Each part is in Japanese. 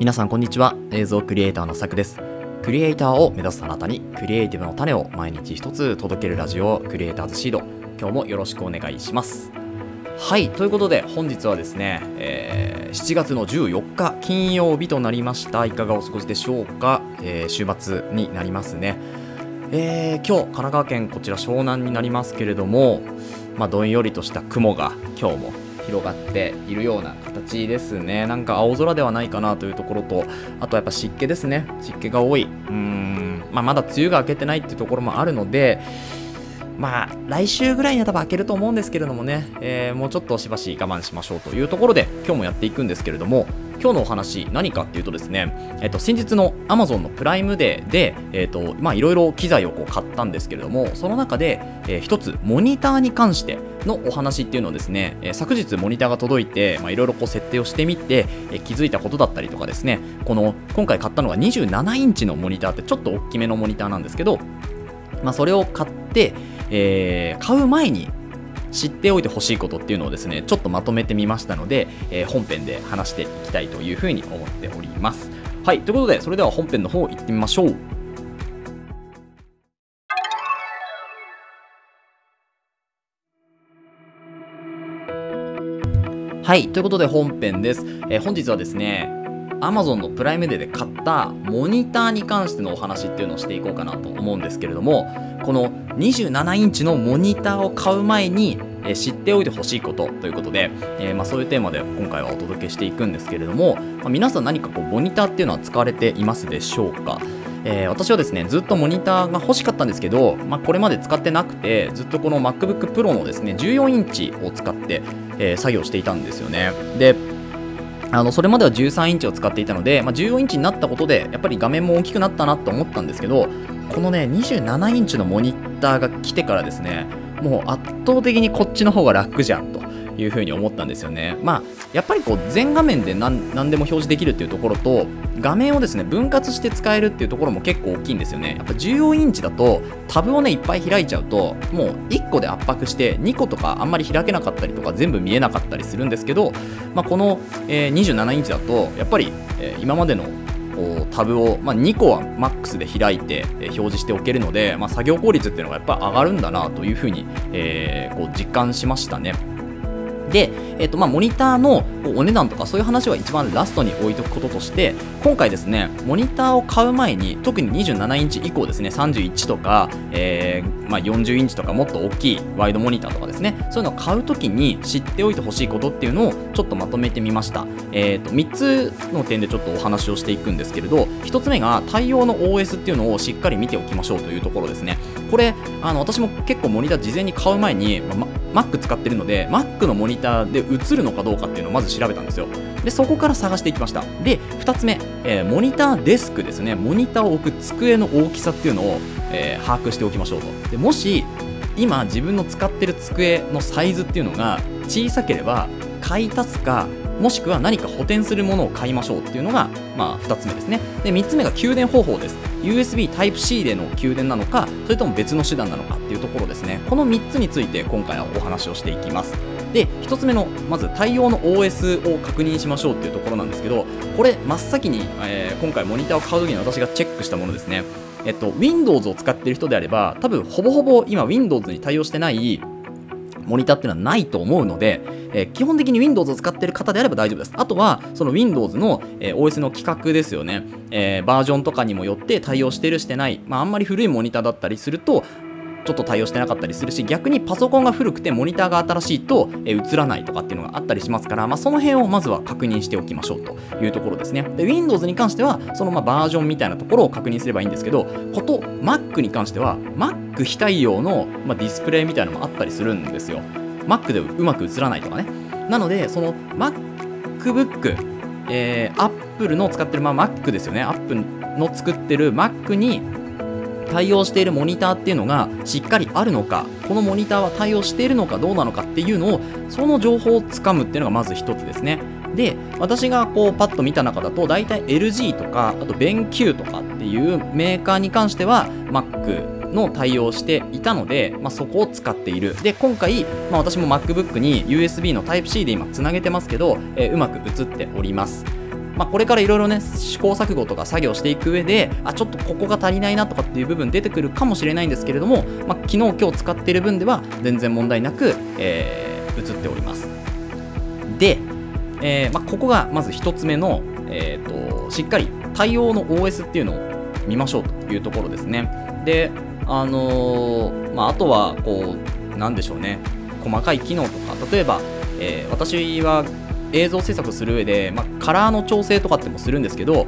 皆さんこんにちは。映像クリエイターのさくです。クリエイターを目指すあなたにクリエイティブの種を毎日一つ届けるラジオクリエイターズシード。今日もよろしくお願いします。はいということで本日はですね、えー、7月の14日金曜日となりました。いかがお過ごしでしょうか、えー、週末になりますね。えー、今日神奈川県こちら湘南になりますけれども、まあ、どんよりとした雲が今日も広がっているような形ですね。なんか青空ではないかなというところとあとやっぱ湿気ですね。湿気が多い。うん、まあ、まだ梅雨が明けてないっていうところもあるのでまあ来週ぐらいには多分開けると思うんですけれどもね、えー、もうちょっとしばし我慢しましょうというところで今日もやっていくんですけれども今日のお話何かっていうとですね、えっと、先日の Amazon のプライムデーで、えっと、まあいろいろ機材をこう買ったんですけれども、その中で、えー、つモニターに関してのお話っていうのをですね、えー、昨日モニターが届いて、まあいろいろこう設定をしてみて、えー、気づいたことだったりとかですね、この今回買ったのが27インチのモニターってちょっと大きめのモニターなんですけど、まあそれを買って、えー、買う前に知っておいてほしいことっていうのをですねちょっとまとめてみましたので、えー、本編で話していきたいというふうに思っております。はいということでそれでは本編の方行ってみましょう。はいということで本編です、えー、本日はですね Amazon のプライムデーで買ったモニターに関してのお話っていうのをしていこうかなと思うんですけれどもこの27インチのモニターを買う前に知っておいてほしいことということで、えー、まあ、そういうテーマで今回はお届けしていくんですけれども、まあ、皆さん何かこうモニターっていうのは使われていますでしょうか？えー、私はですねずっとモニターが欲しかったんですけど、まあ、これまで使ってなくてずっとこの MacBook Pro のですね14インチを使って、えー、作業していたんですよね。であのそれまでは13インチを使っていたので、まあ、14インチになったことでやっぱり画面も大きくなったなと思ったんですけどこのね27インチのモニターが来てからですねもう圧倒的にこっちの方が楽じゃんというふに思ったんですよね。まあ、やっぱりこう全画面で何でも表示できるっていうところと画面をですね分割して使えるっていうところも結構大きいんですよね。やっぱ14インチだとタブをねいっぱい開いちゃうともう1個で圧迫して2個とかあんまり開けなかったりとか全部見えなかったりするんですけど、まあ、この、え、27インチだとやっぱり、え、今までのタブを、まあ、2個はマックスで開いて、え表示しておけるので、まあ、作業効率っていうのがやっぱり上がるんだなというふうに、えー、こう実感しましたね。で、えっ、とまあ、モニターのお値段とかそういう話は一番ラストに置いとくこととして今回ですねモニターを買う前に特に27インチ以降ですね31とか、えー、まあ、40インチとかもっと大きいワイドモニターとかですねそういうのを買うときに知っておいてほしいことっていうのをちょっとまとめてみました、えーと、3つの点でちょっとお話をしていくんですけれど1つ目が対応の OS っていうのをしっかり見ておきましょうというところですね。これあの私も結構モニター事前に買う前に、ま Mac 使ってるので Mac のモニターで映るのかどうかっていうのをまず調べたんですよ。でそこから探していきました。で2つ目、えー、モニターデスクですね。モニターを置く机の大きさっていうのを、えー、把握しておきましょうと。でもし今自分の使ってる机のサイズっていうのが小さければ買い足すかもしくは何か補填するものを買いましょうっていうのが、まあ、2つ目ですね。で3つ目が給電方法です。USB Type-C での給電なのかそれとも別の手段なのかっていうところですね。この3つについて今回はお話をしていきます。で1つ目のまず対応の OS を確認しましょうっていうところなんですけどこれ真っ先に、えー、今回モニターを買う時に私がチェックしたものですね。えっと Windows を使っている人であれば多分ほぼほぼ今 Windows に対応してないモニターっていうのはないと思うので、えー、基本的に Windows を使っている方であれば大丈夫です。あとは、その Windows の、えー、OS の規格ですよね、えー、バージョンとかにもよって対応してるしてない、まあ、あんまり古いモニターだったりすると、ちょっと対応してなかったりするし逆にパソコンが古くてモニターが新しいと、え映らないとかっていうのがあったりしますから、まあ、その辺をまずは確認しておきましょうというところですね。で Windows に関してはそのまバージョンみたいなところを確認すればいいんですけどこと Mac に関しては Mac 非対応の、まディスプレイみたいなのもあったりするんですよ。Mac でうまく映らないとかね。なのでその MacBook、えー、Apple の使ってる、まあ、Mac ですよね。Apple の作ってる Mac に対応しているモニターっていうのがしっかりあるのかこのモニターは対応しているのかどうなのかっていうのをその情報をつかむっていうのがまず一つですね。で私がこうパッと見た中だと大体 LG とかあと BenQ とかっていうメーカーに関しては Mac の対応していたので、まあ、そこを使っている。で今回、まあ、私も MacBook に USB の Type-C で今つなげてますけど、えー、うまく映っております。まあ、これからいろいろね試行錯誤とか作業していく上であちょっとここが足りないなとかっていう部分出てくるかもしれないんですけれども、まあ、昨日今日使っている分では全然問題なく、えー、映っております。で、えーまあ、ここがまず1つ目の、えーと、しっかり対応の OS っていうのを見ましょうというところですね。であのー、まあ、あとはこうなんでしょうね。細かい機能とか例えば、えー、私は映像制作する上で、まあ、カラーの調整とかってもするんですけど、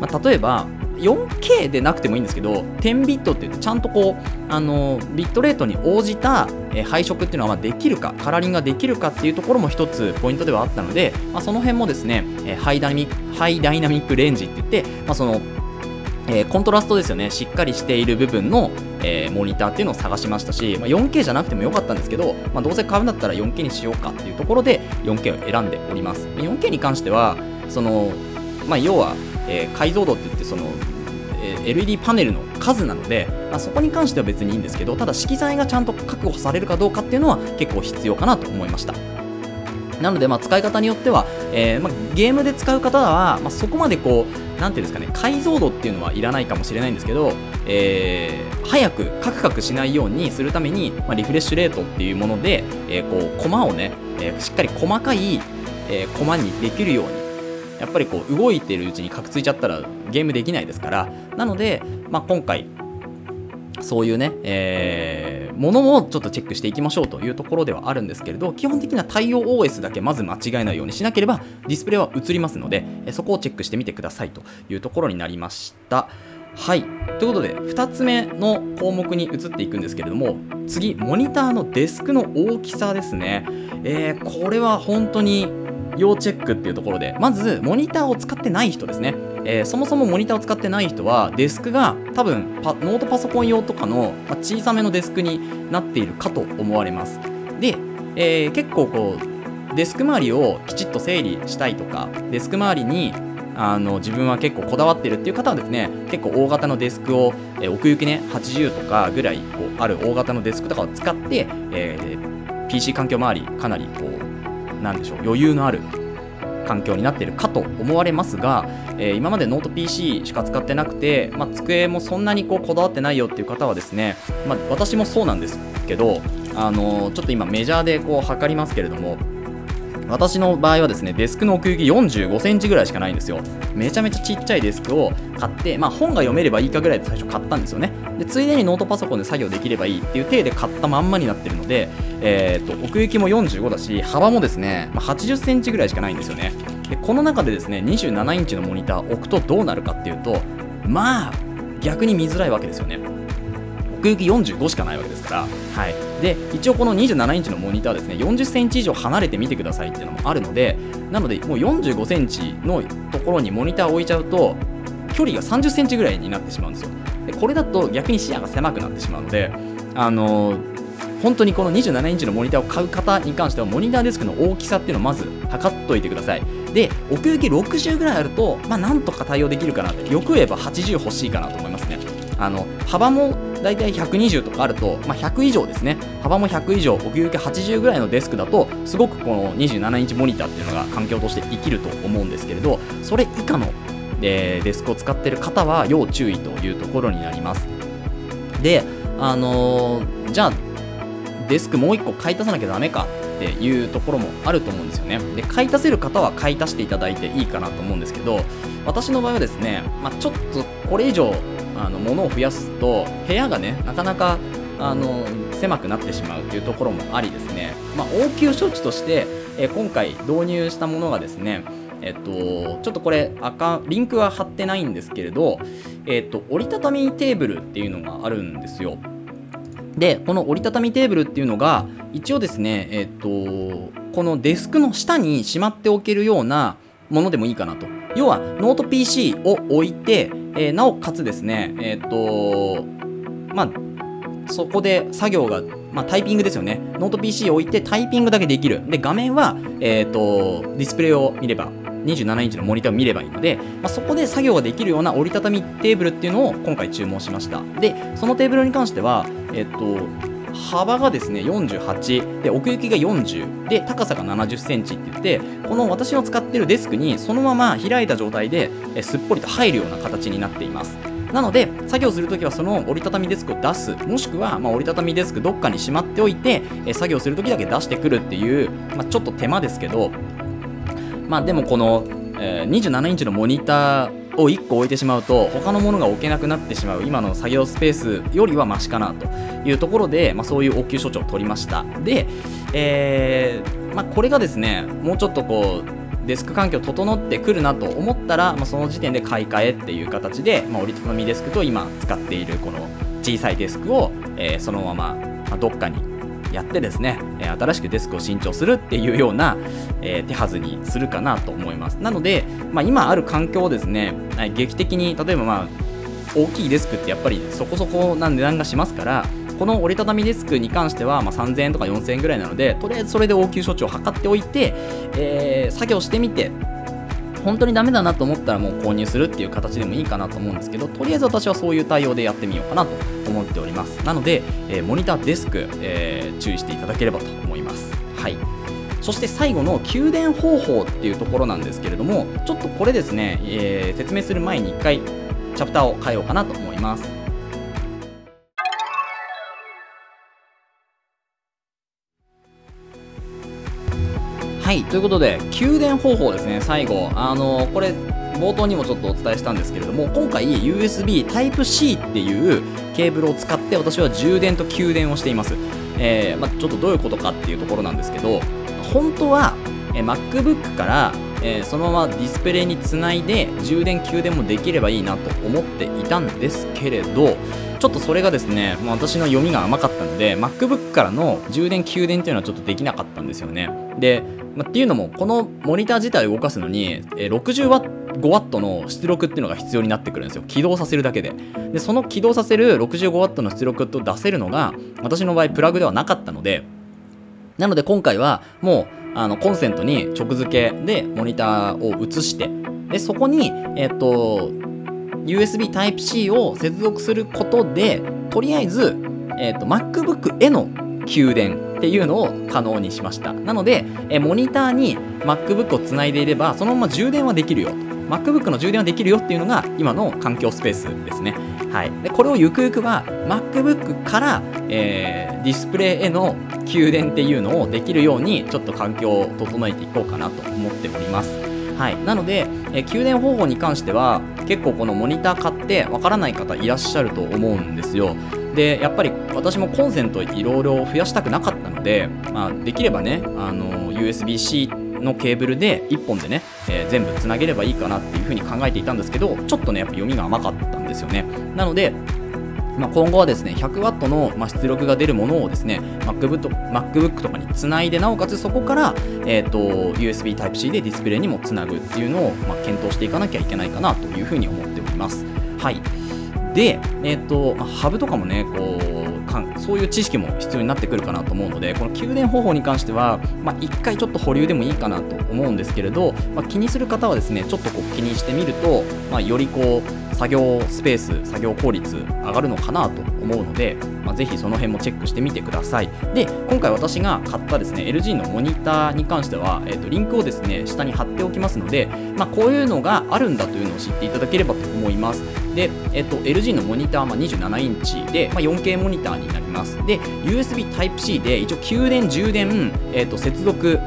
まあ、例えば 4K でなくてもいいんですけど10ビットって言ってちゃんとこうあのビットレートに応じた、配色っていうのはまできるかカラーリングができるかっていうところも一つポイントではあったので、まあ、その辺もですね、ハイダイナミックハイダイナミックレンジって言って、まあ、そのえ、コントラストですよね。しっかりしている部分の、えー、モニターっていうのを探しましたし、まあ、4K じゃなくてもよかったんですけど、まあ、どうせ買うんだったら 4K にしようかっていうところで 4K を選んでおります。4K に関してはその、まあ、要は、えー、解像度って言ってその、え LED パネルの数なので、まあ、そこに関しては別にいいんですけどただ色彩がちゃんと確保されるかどうかっていうのは結構必要かなと思いました。なので、まあ、使い方によっては、えーまあ、ゲームで使う方は、まあ、そこまでこう、なんていうんですかね、解像度っていうのはいらないかもしれないんですけど、えー、早くカクカクしないようにするために、まあ、リフレッシュレートっていうもので、えー、こう、コマをね、えー、しっかり細かい、えー、コマにできるように、やっぱりこう、動いてるうちにカクついちゃったらゲームできないですから、なので、まあ、今回、そういうね、えー、ものをちょっとチェックしていきましょうというところではあるんですけれど、基本的な対応 OS だけまず間違えないようにしなければ、ディスプレイは映りますので、そこをチェックしてみてくださいというところになりました。はい。ということで、2つ目の項目に移っていくんですけれども、次、モニターのデスクの大きさですね。えー、これは本当に要チェックっていうところで、まず、モニターを使ってない人ですね。えー、そもそもモニターを使ってない人はデスクが多分ノートパソコン用とかの、ま小さめのデスクになっているかと思われます。で、えー、結構こうデスク周りをきちっと整理したいとかデスク周りにあの自分は結構こだわってるっていう方はですね結構大型のデスクを、えー、奥行きね80とかぐらいこうある大型のデスクとかを使って、えー、PC 環境周りかなりこうなんでしょう余裕のある環境になっているかと思われますが、えー、今までノート PC しか使ってなくて、まあ、机もそんなにこうこだわってないよっていう方はですね、まあ、私もそうなんですけど、あのー、ちょっと今メジャーでこう測りますけれども私の場合はですねデスクの奥行き45センチぐらいしかないんですよ。めちゃめちゃちっちゃいデスクを買って、まあ、本が読めればいいかぐらいで最初買ったんですよね。でついでにノートパソコンで作業できればいいっていう体で買ったまんまになってるので、えー、と奥行きも45だし幅もですね、まあ、80センチぐらいしかないんですよね。でこの中でですね27インチのモニター置くとどうなるかっていうとまあ逆に見づらいわけですよね。奥行き45しかないわけですから、はい、で一応この27インチのモニターですね40センチ以上離れてみてくださいっていうのもあるのでなのでもう45センチのところにモニターを置いちゃうと距離が30センチぐらいになってしまうんですよ。でこれだと逆に視野が狭くなってしまうのであの本当にこの27インチのモニターを買う方に関してはモニターデスクの大きさっていうのをまず測っといてください。で奥行き60ぐらいあるとまあなんとか対応できるかなってよく言えば80欲しいかなと思いますね。あの幅もだいたい120とかあると、まあ、100以上ですね。幅も100以上奥行き80ぐらいのデスクだとすごくこの27インチモニターっていうのが環境として生きると思うんですけれどそれ以下の、えー、デスクを使っている方は要注意というところになります。であのー、じゃあデスクもう1個買い足さなきゃダメかっていうところもあると思うんですよね。で買い足せる方は買い足していただいていいかなと思うんですけど私の場合はですね、まあ、ちょっとこれ以上あの物を増やすと部屋がねなかなかあの狭くなってしまうというところもありですね、まあ、応急処置として、え今回導入したものがですねえっと、ちょっとこれ赤リンクは貼ってないんですけれど、えっと、折りたたみテーブルっていうのがあるんですよ。でこの折りたたみテーブルっていうのが一応ですねえっとこのデスクの下にしまっておけるようなものでもいいかなと。要はノート PC を置いて、えー、なおかつですねえっ、とまあそこで作業が、まあ、タイピングですよね。ノート PC を置いてタイピングだけできる。で、画面は、えっ、ー、と、ディスプレイを見れば、27インチのモニターを見ればいいので、まあ、そこで作業ができるような折りたたみテーブルっていうのを今回注文しました。で、そのテーブルに関しては、えっ、と、幅がですね48で奥行きが40で高さが7 0センチって言ってこの私の使ってるデスクにそのまま開いた状態で、すっぽりと入るような形になっています。なので作業するときはその折りたたみデスクを出す。もしくはま折りたたみデスクどっかにしまっておいて、作業するときだけ出してくるっていう、まあ、ちょっと手間ですけど。まあでもこの、えー、27インチのモニターを1個置いてしまうと他のものが置けなくなってしまう今の作業スペースよりはマシかなというところで、まあ、そういう応急処置を取りました。で、えー、まあ、これがですねもうちょっとこうデスク環境整ってくるなと思ったら、まあ、その時点で買い替えっていう形で、まあ、折りたたみデスクと今使っているこの小さいデスクを、えー、そのまま、どっかにやってですね、え新しくデスクを新調するっていうような、え手はずにするかなと思います。なので、まあ、今ある環境をですね、劇的に、例えばまあ、大きいデスクってやっぱりそこそこな値段がしますから、この折りたたみデスクに関しては、まあ、3000円とか4000円ぐらいなので、とりあえずそれで応急処置を図っておいて、えー、作業してみて、本当にダメだなと思ったらもう購入するっていう形でもいいかなと思うんですけどとりあえず私はそういう対応でやってみようかなと思っております。なので、えー、モニターデスク、えー、注意していただければと思います。はい。そして最後の給電方法っていうところなんですけれどもちょっとこれですね、えー、説明する前に1回チャプターを変えようかなと思います。はいということで給電方法ですね最後。あのこれ冒頭にもちょっとお伝えしたんですけれども今回 USB Type-C っていうケーブルを使って私は充電と給電をしています、えー、まあ、ちょっとどういうことかっていうところなんですけど本当は、え MacBook からえー、そのままディスプレイにつないで充電給電もできればいいなと思っていたんですけれどちょっとそれがですね、まあ、私の読みが甘かったので MacBook からの充電給電っていうのはちょっとできなかったんですよね。でま、っていうのもこのモニター自体を動かすのに、65W の出力っていうのが必要になってくるんですよ。起動させるだけで。でその起動させる 65W の出力と出せるのが私の場合プラグではなかったのでなので今回はもうあのコンセントに直付けでモニターを移してでそこに、えっ、と USB Type-C を接続することでとりあえず、えっ、と MacBook への給電っていうのを可能にしましたなのでえモニターに MacBook をつないでいればそのまま充電はできるよ MacBook の充電はできるよっていうのが今の環境スペースですね。はい、でこれをゆくゆくは MacBook から、えー、ディスプレイへの給電っていうのをできるようにちょっと環境を整えていこうかなと思っております。はい、なので、え給電方法に関しては結構このモニター買ってわからない方いらっしゃると思うんですよ。でやっぱり私もコンセントいろいろ増やしたくなかったので、まあ、できればねあの USB-C のケーブルで1本でね、えー、全部つなげればいいかなっていうふうに考えていたんですけどちょっとねやっぱ読みが甘かったんですよねなのでまあ、今後はですね 100W の、ま出力が出るものをですね MacBook, MacBook とかにつないでなおかつそこから、えーと、USB Type-C でディスプレイにもつなぐっていうのを、まあ、検討していかなきゃいけないかなというふうに思っております。はいで、えーとまあ、ハブとかもねこう感そういう知識も必要になってくるかなと思うのでこの給電方法に関しては、まあ、1回ちょっと保留でもいいかなと思うんですけれど、まあ、気にする方はですねちょっとこう気にしてみると、まあ、よりこう作業スペース作業効率上がるのかなと思うので、まあ、ぜひその辺もチェックしてみてくださいで今回私が買ったですね LG のモニターに関しては、えー、とリンクをですね下に貼っておきますので、まあ、こういうのがあるんだというのを知っていただければと思いますで、えっ、と、LG のモニターは27インチで、まあ、4K モニターになりますで USB Type-C で一応給電充電、えっ、と、接続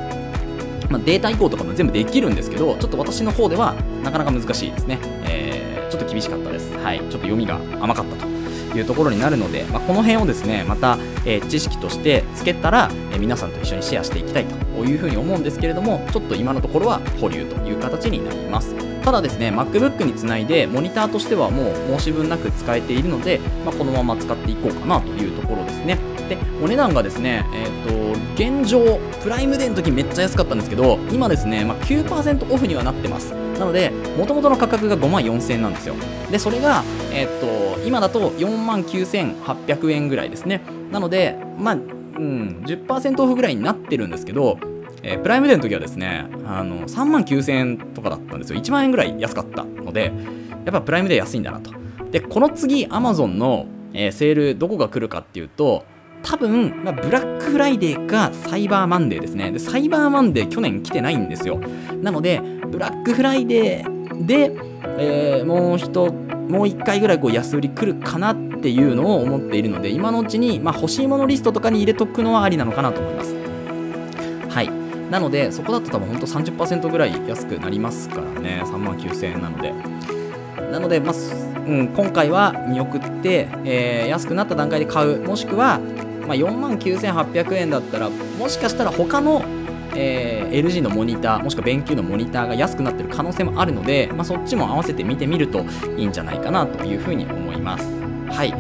まあ、データ移行とかも全部できるんですけど、ちょっと私の方ではなかなか難しいですね。えー、ちょっと厳しかったです。はい。ちょっと読みが甘かったというところになるので、まあ、この辺をですね、また、えー、知識としてつけたら、えー、皆さんと一緒にシェアしていきたいというふうに思うんですけれども、ちょっと今のところは保留という形になります。ただですね、MacBook につないで、モニターとしてはもう申し分なく使えているので、まあ、このまま使っていこうかなというところですね。で、お値段がですね、え、ー、と、現状、プライムデーの時めっちゃ安かったんですけど、今ですね、まあ、9%オフにはなってます。なので、もともとの価格が5万4000円なんですよ。で、それが、え、ー、と、今だと4万9800円ぐらいですね。なので、まあ、うん、10%オフぐらいになってるんですけど、えー、プライムデーの時はですね、あの、3万9000円とかだったんですよ。1万円ぐらい安かったので、やっぱプライムデー安いんだなと。で、この次、Amazon の、えー、セールどこが来るかっていうと、多分、まあ、ブラックフライデーかサイバーマンデーですね。でサイバーマンデー去年来てないんですよ。なのでブラックフライデーで、えー、もう一もう1回ぐらいこう安売り来るかなっていうのを思っているので今のうちに、まあ、欲しいものリストとかに入れとくのはありなのかなと思います。はい。なのでそこだと多分ほんと30%ぐらい安くなりますからね。3万9000円なので。なので、まあうん、今回は見送って、えー、安くなった段階で買う。もしくは、まあ、4万9800円だったらもしかしたら他のえー、LG のモニターもしくは勉強のモニターが安くなってる可能性もあるので、まあ、そっちも合わせて見てみるといいんじゃないかなというふうに思います。はい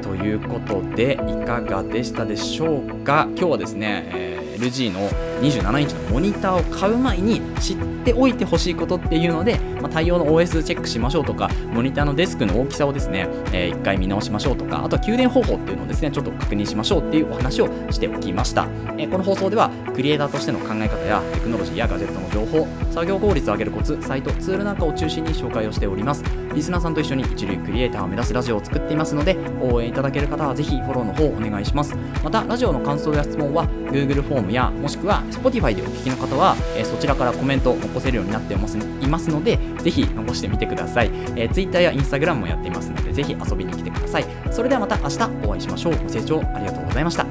ということでいかがでしたでしょうか？今日はですね、えー LG の27インチのモニターを買う前に知っておいてほしいことっていうので、まあ、対応の OS チェックしましょうとかモニターのデスクの大きさをですね、えー、1回見直しましょうとかあとは給電方法っていうのをですねちょっと確認しましょうっていうお話をしておきました、えー、この放送ではクリエイターとしての考え方やテクノロジーやガジェットの情報作業効率を上げるコツサイトツールなんかを中心に紹介をしております。リスナーさんと一緒に一流クリエイターを目指すラジオを作っていますので応援いただける方はぜひフォローの方お願いします。またラジオの感想や質問は Google フォームやもしくは Spotify でお聞きの方は、えー、そちらからコメントを残せるようになっていますいますのでぜひ残してみてください、えー、Twitter や Instagram もやっていますのでぜひ遊びに来てください。それではまた明日お会いしましょう。ご清聴ありがとうございました。